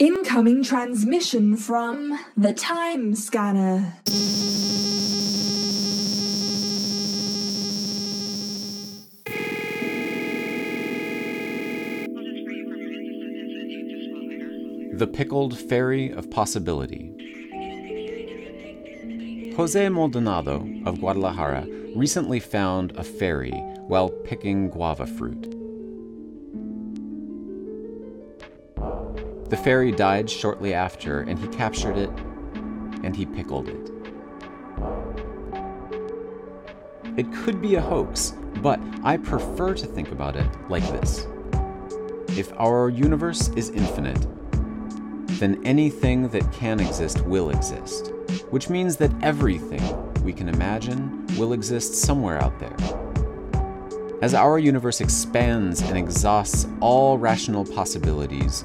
Incoming transmission from the Time Scanner. The Pickled Fairy of Possibility. Jose Maldonado of Guadalajara recently found a fairy while picking guava fruit. The fairy died shortly after, and he captured it and he pickled it. It could be a hoax, but I prefer to think about it like this. If our universe is infinite, then anything that can exist will exist, which means that everything we can imagine will exist somewhere out there. As our universe expands and exhausts all rational possibilities,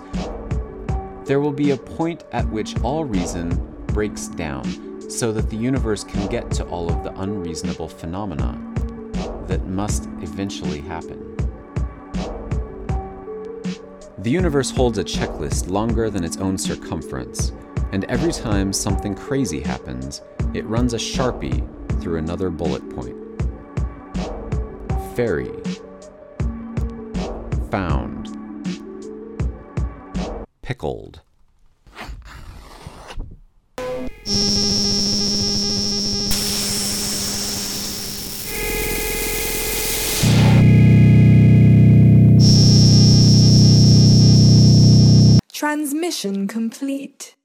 there will be a point at which all reason breaks down so that the universe can get to all of the unreasonable phenomena that must eventually happen. The universe holds a checklist longer than its own circumference, and every time something crazy happens, it runs a sharpie through another bullet point. Fairy. Found. Pickled. Transmission complete.